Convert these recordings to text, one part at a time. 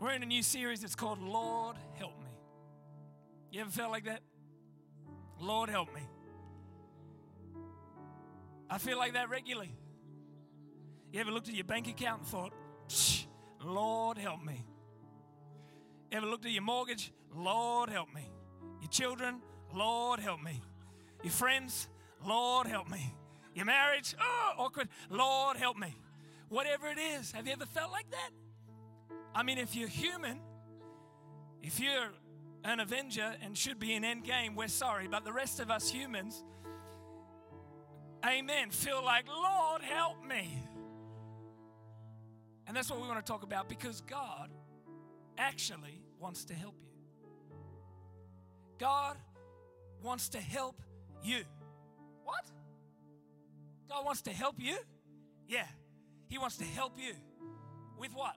We're in a new series that's called Lord Help Me. You ever felt like that? Lord help me. I feel like that regularly. You ever looked at your bank account and thought, Lord help me? You ever looked at your mortgage? Lord help me. Your children? Lord help me. Your friends? Lord help me. Your marriage? Oh, awkward. Lord help me. Whatever it is, have you ever felt like that? I mean, if you're human, if you're an Avenger and should be in Endgame, we're sorry. But the rest of us humans, amen, feel like, Lord, help me. And that's what we want to talk about because God actually wants to help you. God wants to help you. What? God wants to help you? Yeah. He wants to help you. With what?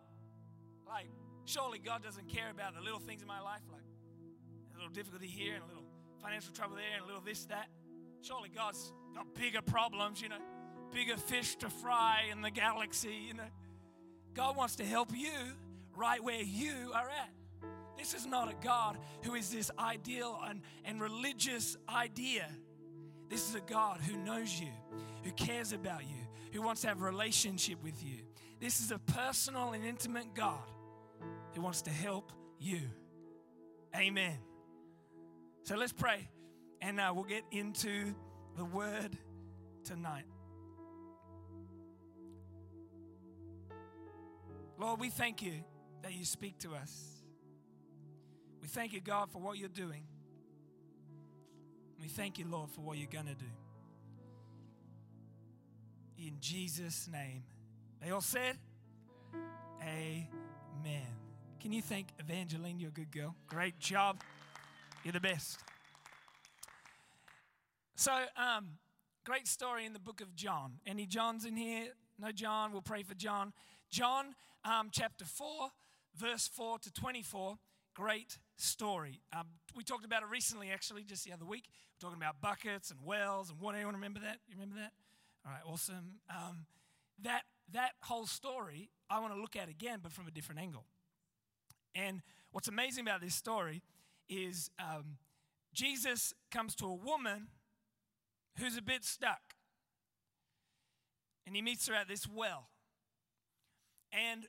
Like, surely God doesn't care about the little things in my life, like a little difficulty here and a little financial trouble there and a little this, that. Surely God's got bigger problems, you know, bigger fish to fry in the galaxy, you know. God wants to help you right where you are at. This is not a God who is this ideal and, and religious idea. This is a God who knows you, who cares about you, who wants to have relationship with you. This is a personal and intimate God who wants to help you. Amen. So let's pray and uh, we'll get into the word tonight. Lord, we thank you that you speak to us. We thank you, God, for what you're doing. We thank you, Lord, for what you're going to do. In Jesus' name. They all said, Amen. Can you thank Evangeline? You're a good girl. Great job. You're the best. So, um, great story in the book of John. Any Johns in here? No John. We'll pray for John. John um, chapter 4, verse 4 to 24. Great story. Um, we talked about it recently, actually, just the other week. We're talking about buckets and wells and what. Anyone remember that? You remember that? All right, awesome. Um, that that whole story I want to look at again, but from a different angle. And what's amazing about this story is um, Jesus comes to a woman who's a bit stuck. And he meets her at this well. And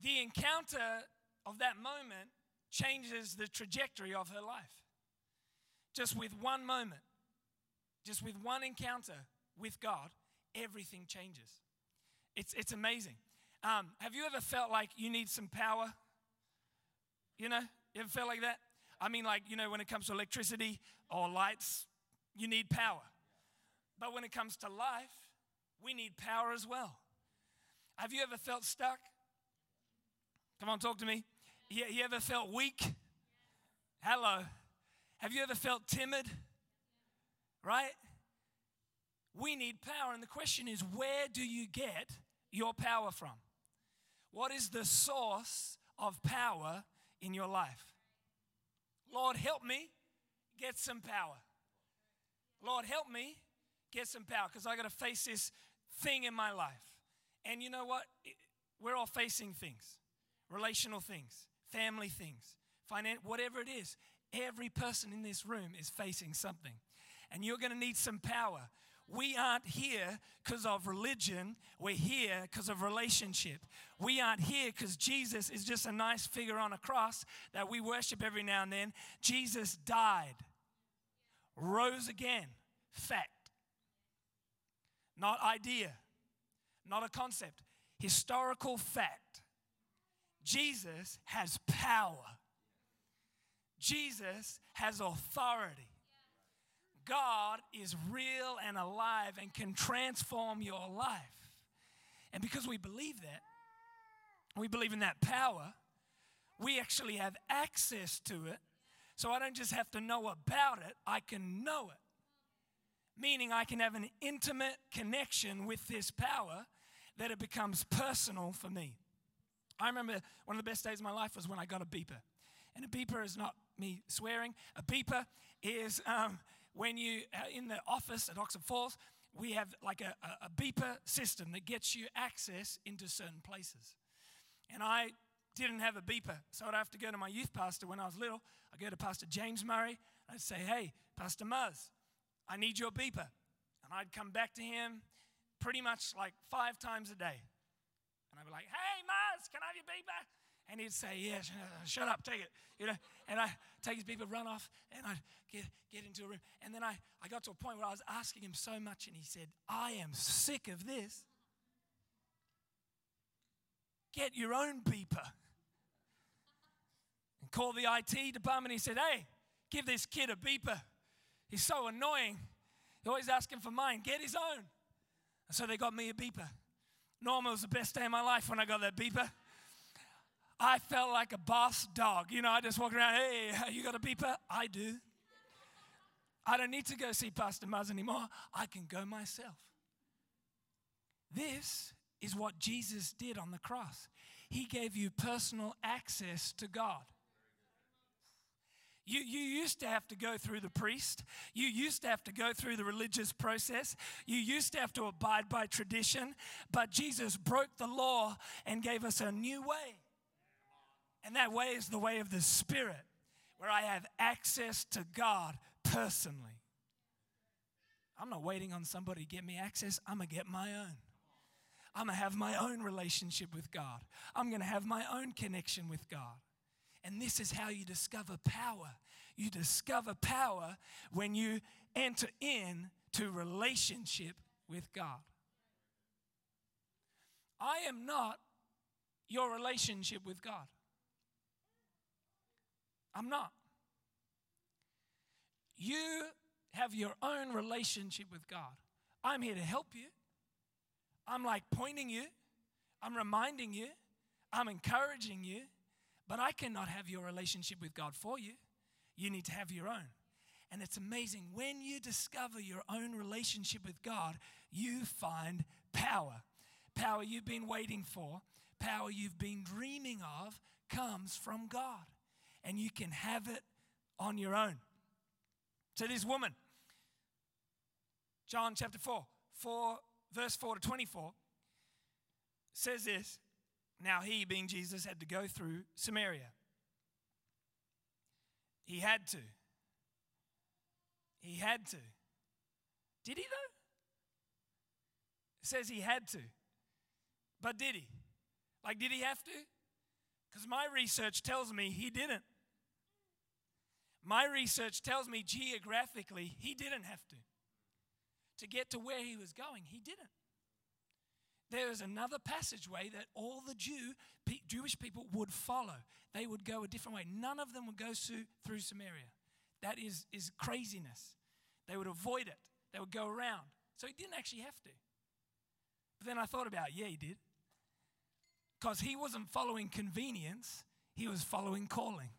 the encounter of that moment changes the trajectory of her life. Just with one moment, just with one encounter with God, everything changes. It's, it's amazing. Um, have you ever felt like you need some power? You know, you ever felt like that? I mean, like, you know, when it comes to electricity or lights, you need power. But when it comes to life, we need power as well. Have you ever felt stuck? Come on, talk to me. You, you ever felt weak? Hello. Have you ever felt timid? Right? We need power. And the question is where do you get your power from? What is the source of power in your life? Lord, help me get some power. Lord, help me get some power because I got to face this thing in my life. And you know what? We're all facing things relational things, family things, finance, whatever it is. Every person in this room is facing something. And you're going to need some power. We aren't here because of religion. We're here because of relationship. We aren't here because Jesus is just a nice figure on a cross that we worship every now and then. Jesus died, rose again. Fact. Not idea, not a concept. Historical fact. Jesus has power. Jesus has authority. God is real and alive and can transform your life. And because we believe that, we believe in that power, we actually have access to it. So I don't just have to know about it, I can know it. Meaning I can have an intimate connection with this power that it becomes personal for me. I remember one of the best days of my life was when I got a beeper. And a beeper is not me swearing, a beeper is um, when you are uh, in the office at Oxford Falls, we have like a, a, a beeper system that gets you access into certain places. And I didn't have a beeper. So I'd have to go to my youth pastor when I was little. I'd go to Pastor James Murray. I'd say, Hey, Pastor Muzz, I need your beeper. And I'd come back to him pretty much like five times a day. And I'd be like, Hey, Muzz, can I have your beeper? And he'd say, Yeah, shut up, take it. You know, and I take his beeper, run off, and I'd get, get into a room. And then I, I got to a point where I was asking him so much, and he said, I am sick of this. Get your own beeper. And call the IT department. He said, Hey, give this kid a beeper. He's so annoying. He's always asking for mine. Get his own. And so they got me a beeper. Norma was the best day of my life when I got that beeper. I felt like a boss dog. You know, I just walk around, hey, you got a beeper? I do. I don't need to go see Pastor Muzz anymore. I can go myself. This is what Jesus did on the cross. He gave you personal access to God. You, you used to have to go through the priest. You used to have to go through the religious process. You used to have to abide by tradition. But Jesus broke the law and gave us a new way. And that way is the way of the Spirit, where I have access to God personally. I'm not waiting on somebody to get me access, I'm going to get my own. I'm going to have my own relationship with God. I'm going to have my own connection with God. And this is how you discover power. You discover power when you enter in to relationship with God. I am not your relationship with God. I'm not. You have your own relationship with God. I'm here to help you. I'm like pointing you, I'm reminding you, I'm encouraging you, but I cannot have your relationship with God for you. You need to have your own. And it's amazing when you discover your own relationship with God, you find power. Power you've been waiting for, power you've been dreaming of comes from God. And you can have it on your own. So, this woman, John chapter 4, 4 verse 4 to 24 says this Now he, being Jesus, had to go through Samaria. He had to. He had to. Did he though? It says he had to. But did he? Like, did he have to? Because my research tells me he didn't. My research tells me geographically he didn't have to to get to where he was going. He didn't. There was another passageway that all the Jew, Jewish people would follow. They would go a different way. None of them would go through Samaria. That is, is craziness. They would avoid it, they would go around. So he didn't actually have to. But then I thought about, yeah, he did. Because he wasn't following convenience, he was following calling.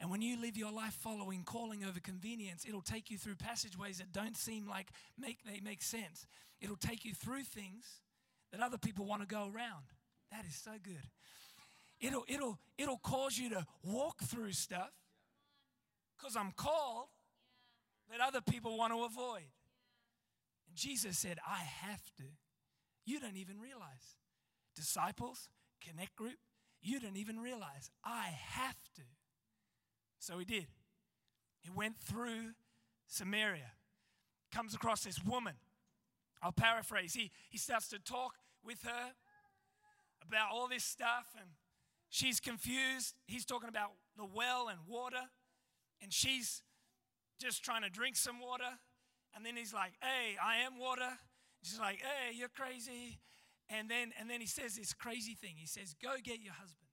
And when you live your life following calling over convenience, it'll take you through passageways that don't seem like make they make sense. It'll take you through things that other people want to go around. That is so good. It'll it'll it'll cause you to walk through stuff because I'm called that other people want to avoid. And Jesus said, I have to. You don't even realize. Disciples, connect group, you don't even realize. I have to. So he did. He went through Samaria, comes across this woman. I'll paraphrase. He, he starts to talk with her about all this stuff, and she's confused. He's talking about the well and water, and she's just trying to drink some water. And then he's like, Hey, I am water. She's like, Hey, you're crazy. And then, and then he says this crazy thing. He says, Go get your husband.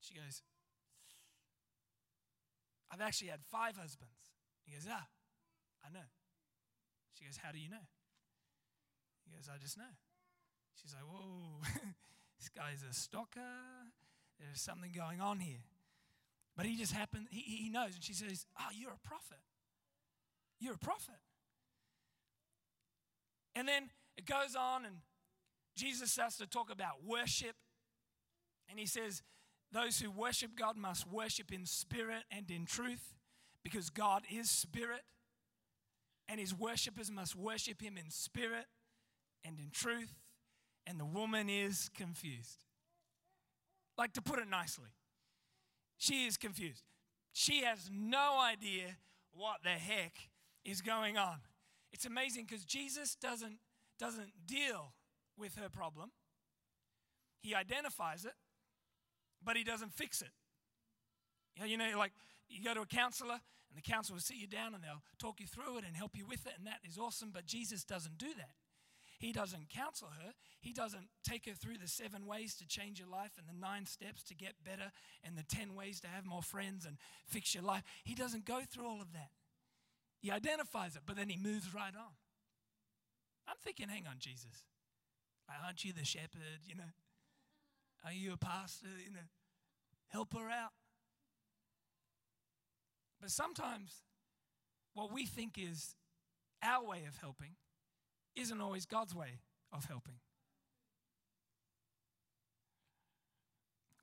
She goes, I've actually had five husbands. He goes, Ah, I know. She goes, How do you know? He goes, I just know. She's like, Whoa, this guy's a stalker. There's something going on here. But he just happened, he, he knows. And she says, Oh, you're a prophet. You're a prophet. And then it goes on, and Jesus starts to talk about worship. And he says, those who worship God must worship in spirit and in truth because God is spirit. And his worshippers must worship him in spirit and in truth. And the woman is confused. Like to put it nicely, she is confused. She has no idea what the heck is going on. It's amazing because Jesus doesn't, doesn't deal with her problem, he identifies it, but he doesn't fix it. You know, like you go to a counselor and the counselor will sit you down and they'll talk you through it and help you with it, and that is awesome, but Jesus doesn't do that. He doesn't counsel her. He doesn't take her through the seven ways to change your life and the nine steps to get better and the 10 ways to have more friends and fix your life. He doesn't go through all of that. He identifies it, but then he moves right on. I'm thinking, hang on, Jesus. Aren't you the shepherd? You know, are you a pastor? You know, help her out. But sometimes what we think is our way of helping isn't always God's way of helping.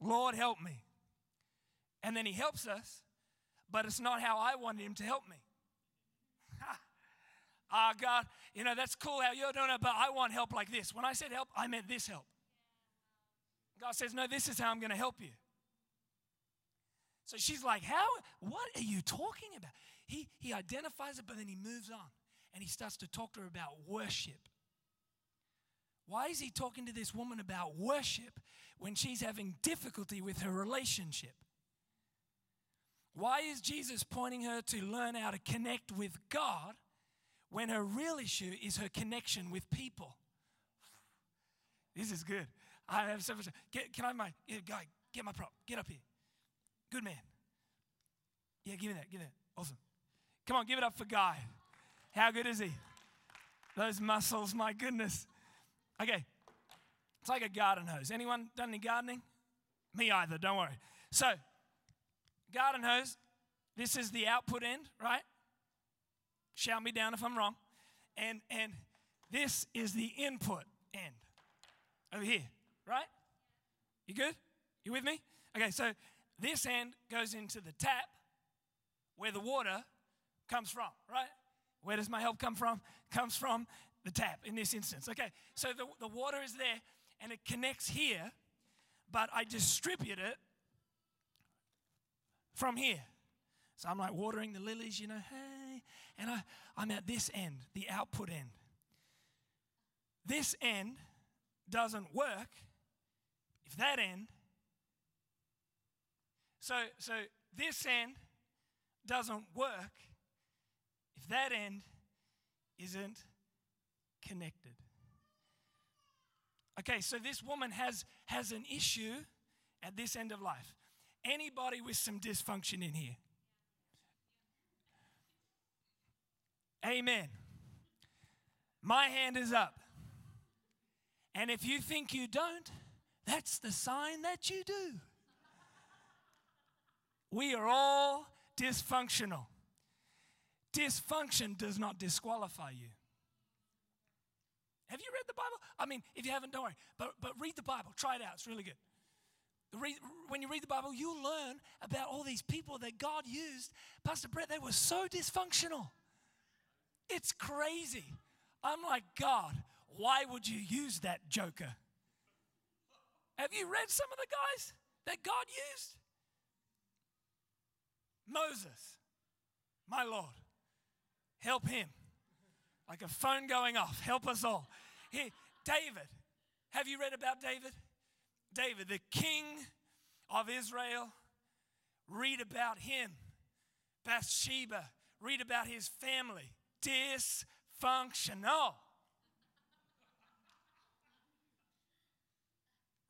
Lord, help me. And then He helps us, but it's not how I wanted Him to help me. Ah, oh, God, you know, that's cool how you're doing it, but I want help like this. When I said help, I meant this help. God says, No, this is how I'm going to help you. So she's like, How? What are you talking about? He, he identifies it, but then he moves on and he starts to talk to her about worship. Why is he talking to this woman about worship when she's having difficulty with her relationship? Why is Jesus pointing her to learn how to connect with God when her real issue is her connection with people? This is good. I have much. Get, can I my eh, guy? Get my prop. Get up here. Good man. Yeah, give me that. Give me that. Awesome. Come on, give it up for Guy. How good is he? Those muscles, my goodness. Okay, it's like a garden hose. Anyone done any gardening? Me either, don't worry. So, garden hose, this is the output end, right? Shout me down if I'm wrong. And, and this is the input end over here, right? You good? You with me? Okay, so this end goes into the tap where the water comes from, right? Where does my help come from? Comes from the tap in this instance. Okay, so the, the water is there and it connects here, but I distribute it from here. So I'm like watering the lilies, you know, hey, and I, I'm at this end, the output end. This end doesn't work if that end. So, so this end doesn't work if that end isn't connected. Okay, so this woman has, has an issue at this end of life. Anybody with some dysfunction in here? Amen. My hand is up. And if you think you don't, that's the sign that you do. We are all dysfunctional. Dysfunction does not disqualify you. Have you read the Bible? I mean, if you haven't, don't worry. But, but read the Bible. Try it out. It's really good. Read, when you read the Bible, you'll learn about all these people that God used. Pastor Brett, they were so dysfunctional. It's crazy. I'm like, God, why would you use that joker? Have you read some of the guys that God used? Moses, my Lord, help him. Like a phone going off, help us all. Here, David, have you read about David? David, the king of Israel, read about him. Bathsheba, read about his family. Dysfunctional.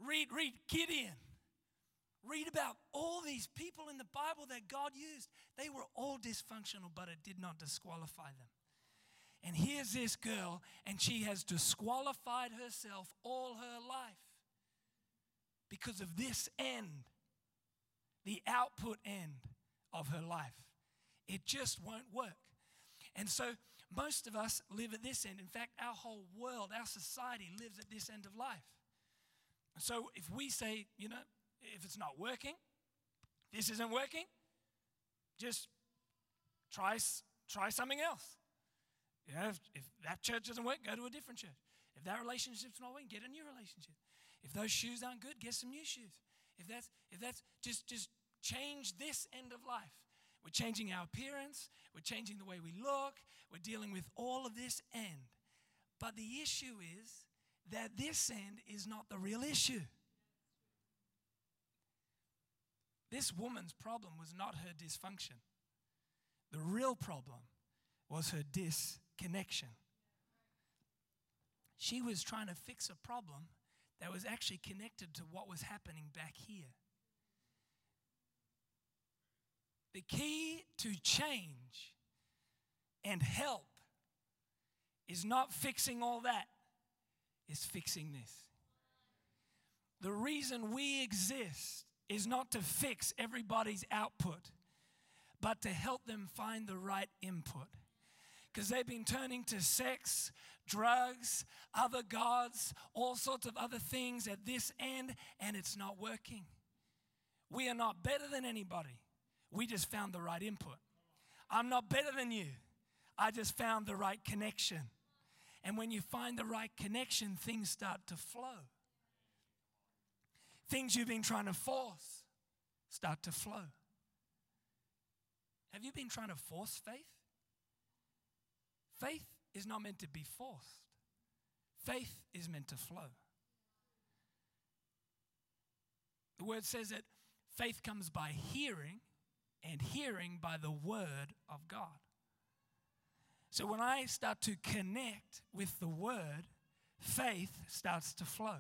Read, read Gideon. Read about all these people in the Bible that God used. They were all dysfunctional, but it did not disqualify them. And here's this girl, and she has disqualified herself all her life because of this end, the output end of her life. It just won't work. And so most of us live at this end. In fact, our whole world, our society lives at this end of life. So if we say, you know, if it's not working, this isn't working, just try, try something else. You know, if, if that church doesn't work, go to a different church. If that relationship's not working, get a new relationship. If those shoes aren't good, get some new shoes. if that's if that's just just change this end of life. We're changing our appearance, we're changing the way we look, we're dealing with all of this end. But the issue is that this end is not the real issue. This woman's problem was not her dysfunction. The real problem was her disconnection. She was trying to fix a problem that was actually connected to what was happening back here. The key to change and help is not fixing all that, is fixing this. The reason we exist is not to fix everybody's output, but to help them find the right input. Because they've been turning to sex, drugs, other gods, all sorts of other things at this end, and it's not working. We are not better than anybody. We just found the right input. I'm not better than you. I just found the right connection. And when you find the right connection, things start to flow. Things you've been trying to force start to flow. Have you been trying to force faith? Faith is not meant to be forced, faith is meant to flow. The word says that faith comes by hearing, and hearing by the word of God. So when I start to connect with the word, faith starts to flow.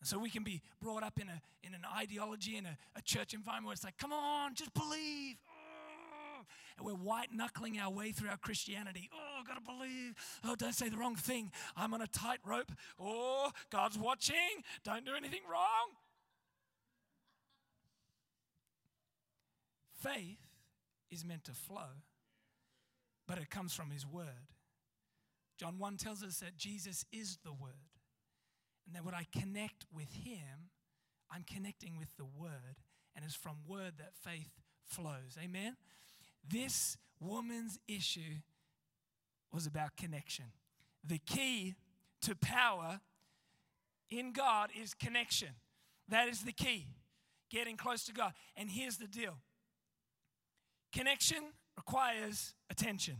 And so we can be brought up in, a, in an ideology, in a, a church environment where it's like, come on, just believe. Oh. And we're white knuckling our way through our Christianity. Oh, gotta believe. Oh, don't say the wrong thing. I'm on a tightrope. Oh, God's watching. Don't do anything wrong. Faith is meant to flow, but it comes from His Word. John 1 tells us that Jesus is the Word. And that when I connect with Him, I'm connecting with the Word. And it's from Word that faith flows. Amen? This woman's issue was about connection. The key to power in God is connection. That is the key, getting close to God. And here's the deal Connection requires attention.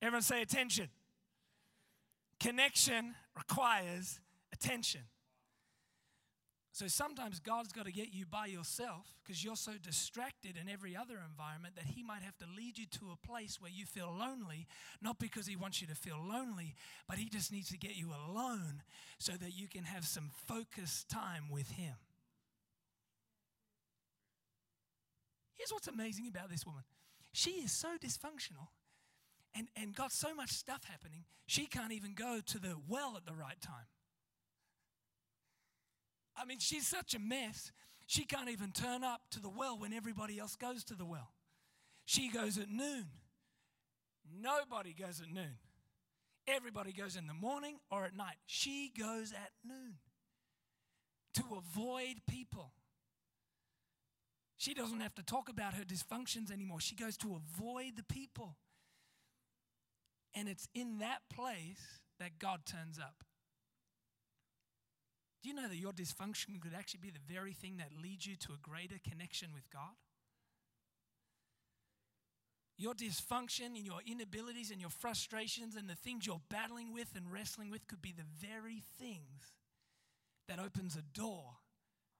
Everyone say attention. Connection requires attention. So sometimes God's got to get you by yourself because you're so distracted in every other environment that He might have to lead you to a place where you feel lonely, not because He wants you to feel lonely, but He just needs to get you alone so that you can have some focused time with Him. Here's what's amazing about this woman she is so dysfunctional and, and got so much stuff happening, she can't even go to the well at the right time. I mean, she's such a mess, she can't even turn up to the well when everybody else goes to the well. She goes at noon. Nobody goes at noon. Everybody goes in the morning or at night. She goes at noon to avoid people. She doesn't have to talk about her dysfunctions anymore. She goes to avoid the people. And it's in that place that God turns up. Do you know that your dysfunction could actually be the very thing that leads you to a greater connection with God? Your dysfunction and your inabilities and your frustrations and the things you're battling with and wrestling with could be the very things that opens a door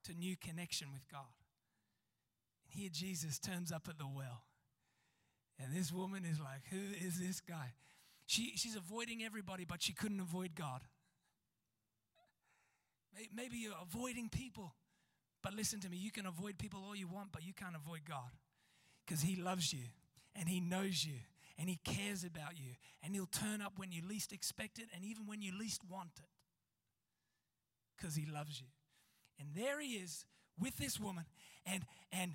to new connection with God. Here, Jesus turns up at the well. And this woman is like, Who is this guy? She, she's avoiding everybody, but she couldn't avoid God. Maybe you're avoiding people, but listen to me. You can avoid people all you want, but you can't avoid God because He loves you and He knows you and He cares about you and He'll turn up when you least expect it and even when you least want it because He loves you. And there He is with this woman, and and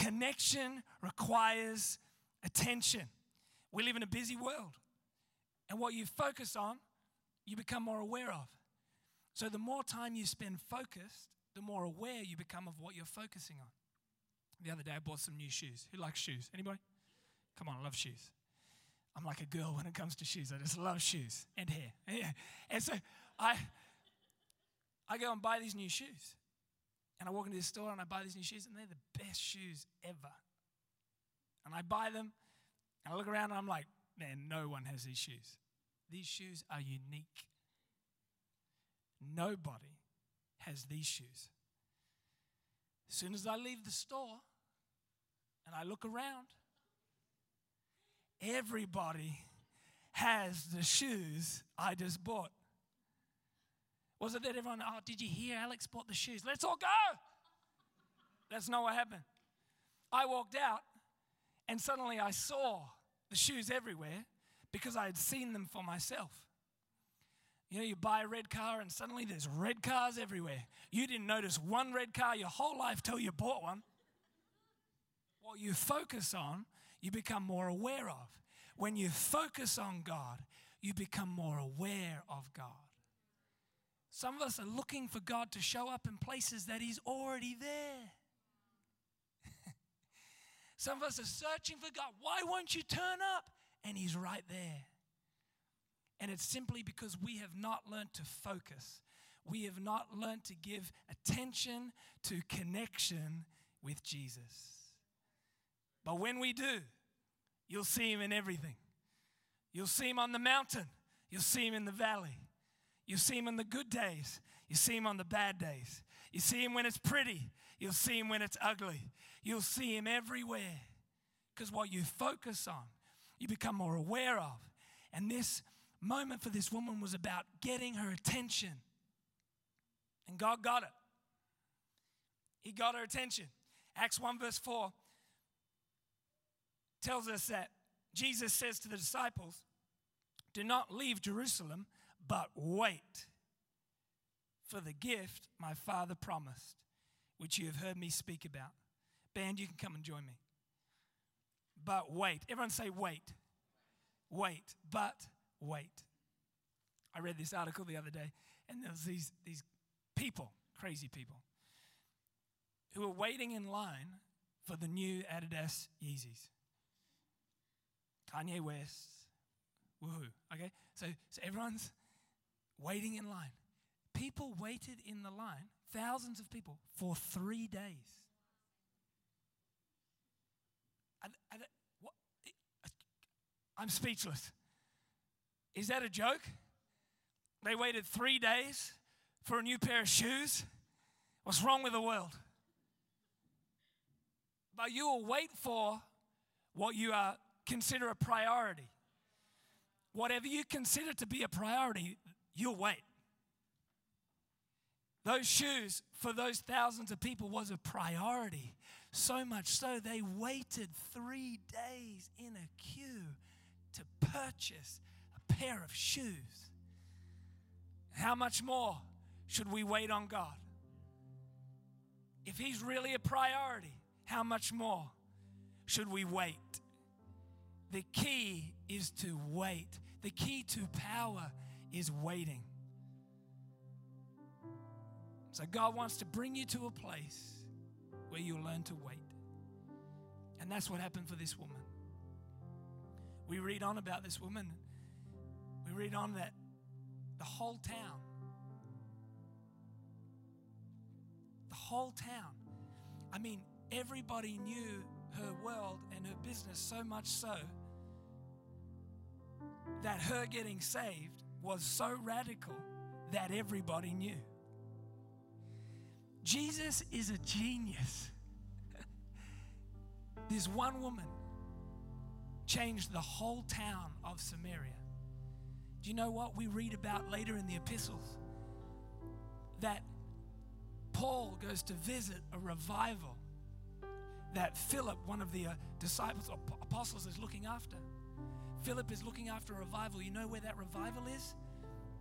Connection requires attention. We live in a busy world, and what you focus on, you become more aware of. So, the more time you spend focused, the more aware you become of what you're focusing on. The other day, I bought some new shoes. Who likes shoes? Anybody? Come on, I love shoes. I'm like a girl when it comes to shoes. I just love shoes and hair. And so I, I go and buy these new shoes. And I walk into the store and I buy these new shoes, and they're the best shoes ever. And I buy them, and I look around and I'm like, man, no one has these shoes. These shoes are unique. Nobody has these shoes. As soon as I leave the store and I look around, everybody has the shoes I just bought. Was it that everyone, oh, did you hear Alex bought the shoes? Let's all go. That's not what happened. I walked out and suddenly I saw the shoes everywhere because I had seen them for myself. You know, you buy a red car and suddenly there's red cars everywhere. You didn't notice one red car your whole life till you bought one. What you focus on, you become more aware of. When you focus on God, you become more aware of God. Some of us are looking for God to show up in places that He's already there. Some of us are searching for God. Why won't you turn up? And He's right there. And it's simply because we have not learned to focus. We have not learned to give attention to connection with Jesus. But when we do, you'll see Him in everything. You'll see Him on the mountain, you'll see Him in the valley, you'll see Him in the good days, you see Him on the bad days. You see Him when it's pretty, you'll see Him when it's ugly. You'll see Him everywhere. Because what you focus on, you become more aware of. And this moment for this woman was about getting her attention. And God got it. He got her attention. Acts 1, verse 4 tells us that Jesus says to the disciples, Do not leave Jerusalem, but wait for the gift my Father promised, which you have heard me speak about. Band, you can come and join me. But wait. Everyone say, wait. Wait. But wait. I read this article the other day, and there was these, these people, crazy people, who were waiting in line for the new Adidas Yeezys. Kanye West, woohoo. Okay? So, so everyone's waiting in line. People waited in the line, thousands of people, for three days. I'm speechless. Is that a joke? They waited three days for a new pair of shoes? What's wrong with the world? But you will wait for what you are, consider a priority. Whatever you consider to be a priority, you'll wait. Those shoes for those thousands of people was a priority. So much so they waited three days in a queue to purchase a pair of shoes. How much more should we wait on God? If He's really a priority, how much more should we wait? The key is to wait. The key to power is waiting. So, God wants to bring you to a place where you'll learn to wait. And that's what happened for this woman. We read on about this woman. We read on that the whole town, the whole town, I mean, everybody knew her world and her business so much so that her getting saved was so radical that everybody knew. Jesus is a genius. this one woman changed the whole town of Samaria. Do you know what we read about later in the epistles? That Paul goes to visit a revival that Philip, one of the uh, disciples or apostles, is looking after. Philip is looking after a revival. You know where that revival is?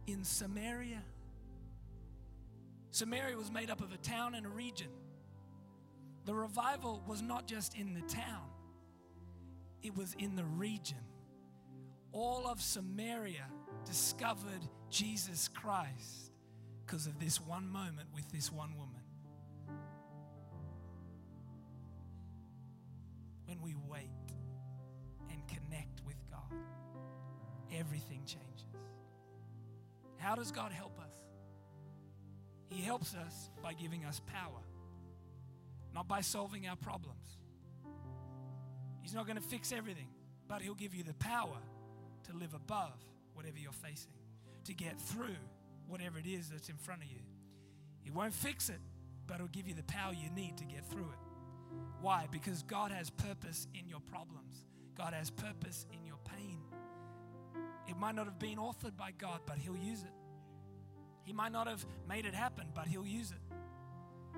In Samaria. Samaria was made up of a town and a region. The revival was not just in the town, it was in the region. All of Samaria discovered Jesus Christ because of this one moment with this one woman. How does God help us? He helps us by giving us power. not by solving our problems. He's not going to fix everything, but He'll give you the power to live above whatever you're facing, to get through whatever it is that's in front of you. He won't fix it, but He'll give you the power you need to get through it. Why? Because God has purpose in your problems, God has purpose in your pain. It might not have been authored by God, but He'll use it. He might not have made it happen, but He'll use it.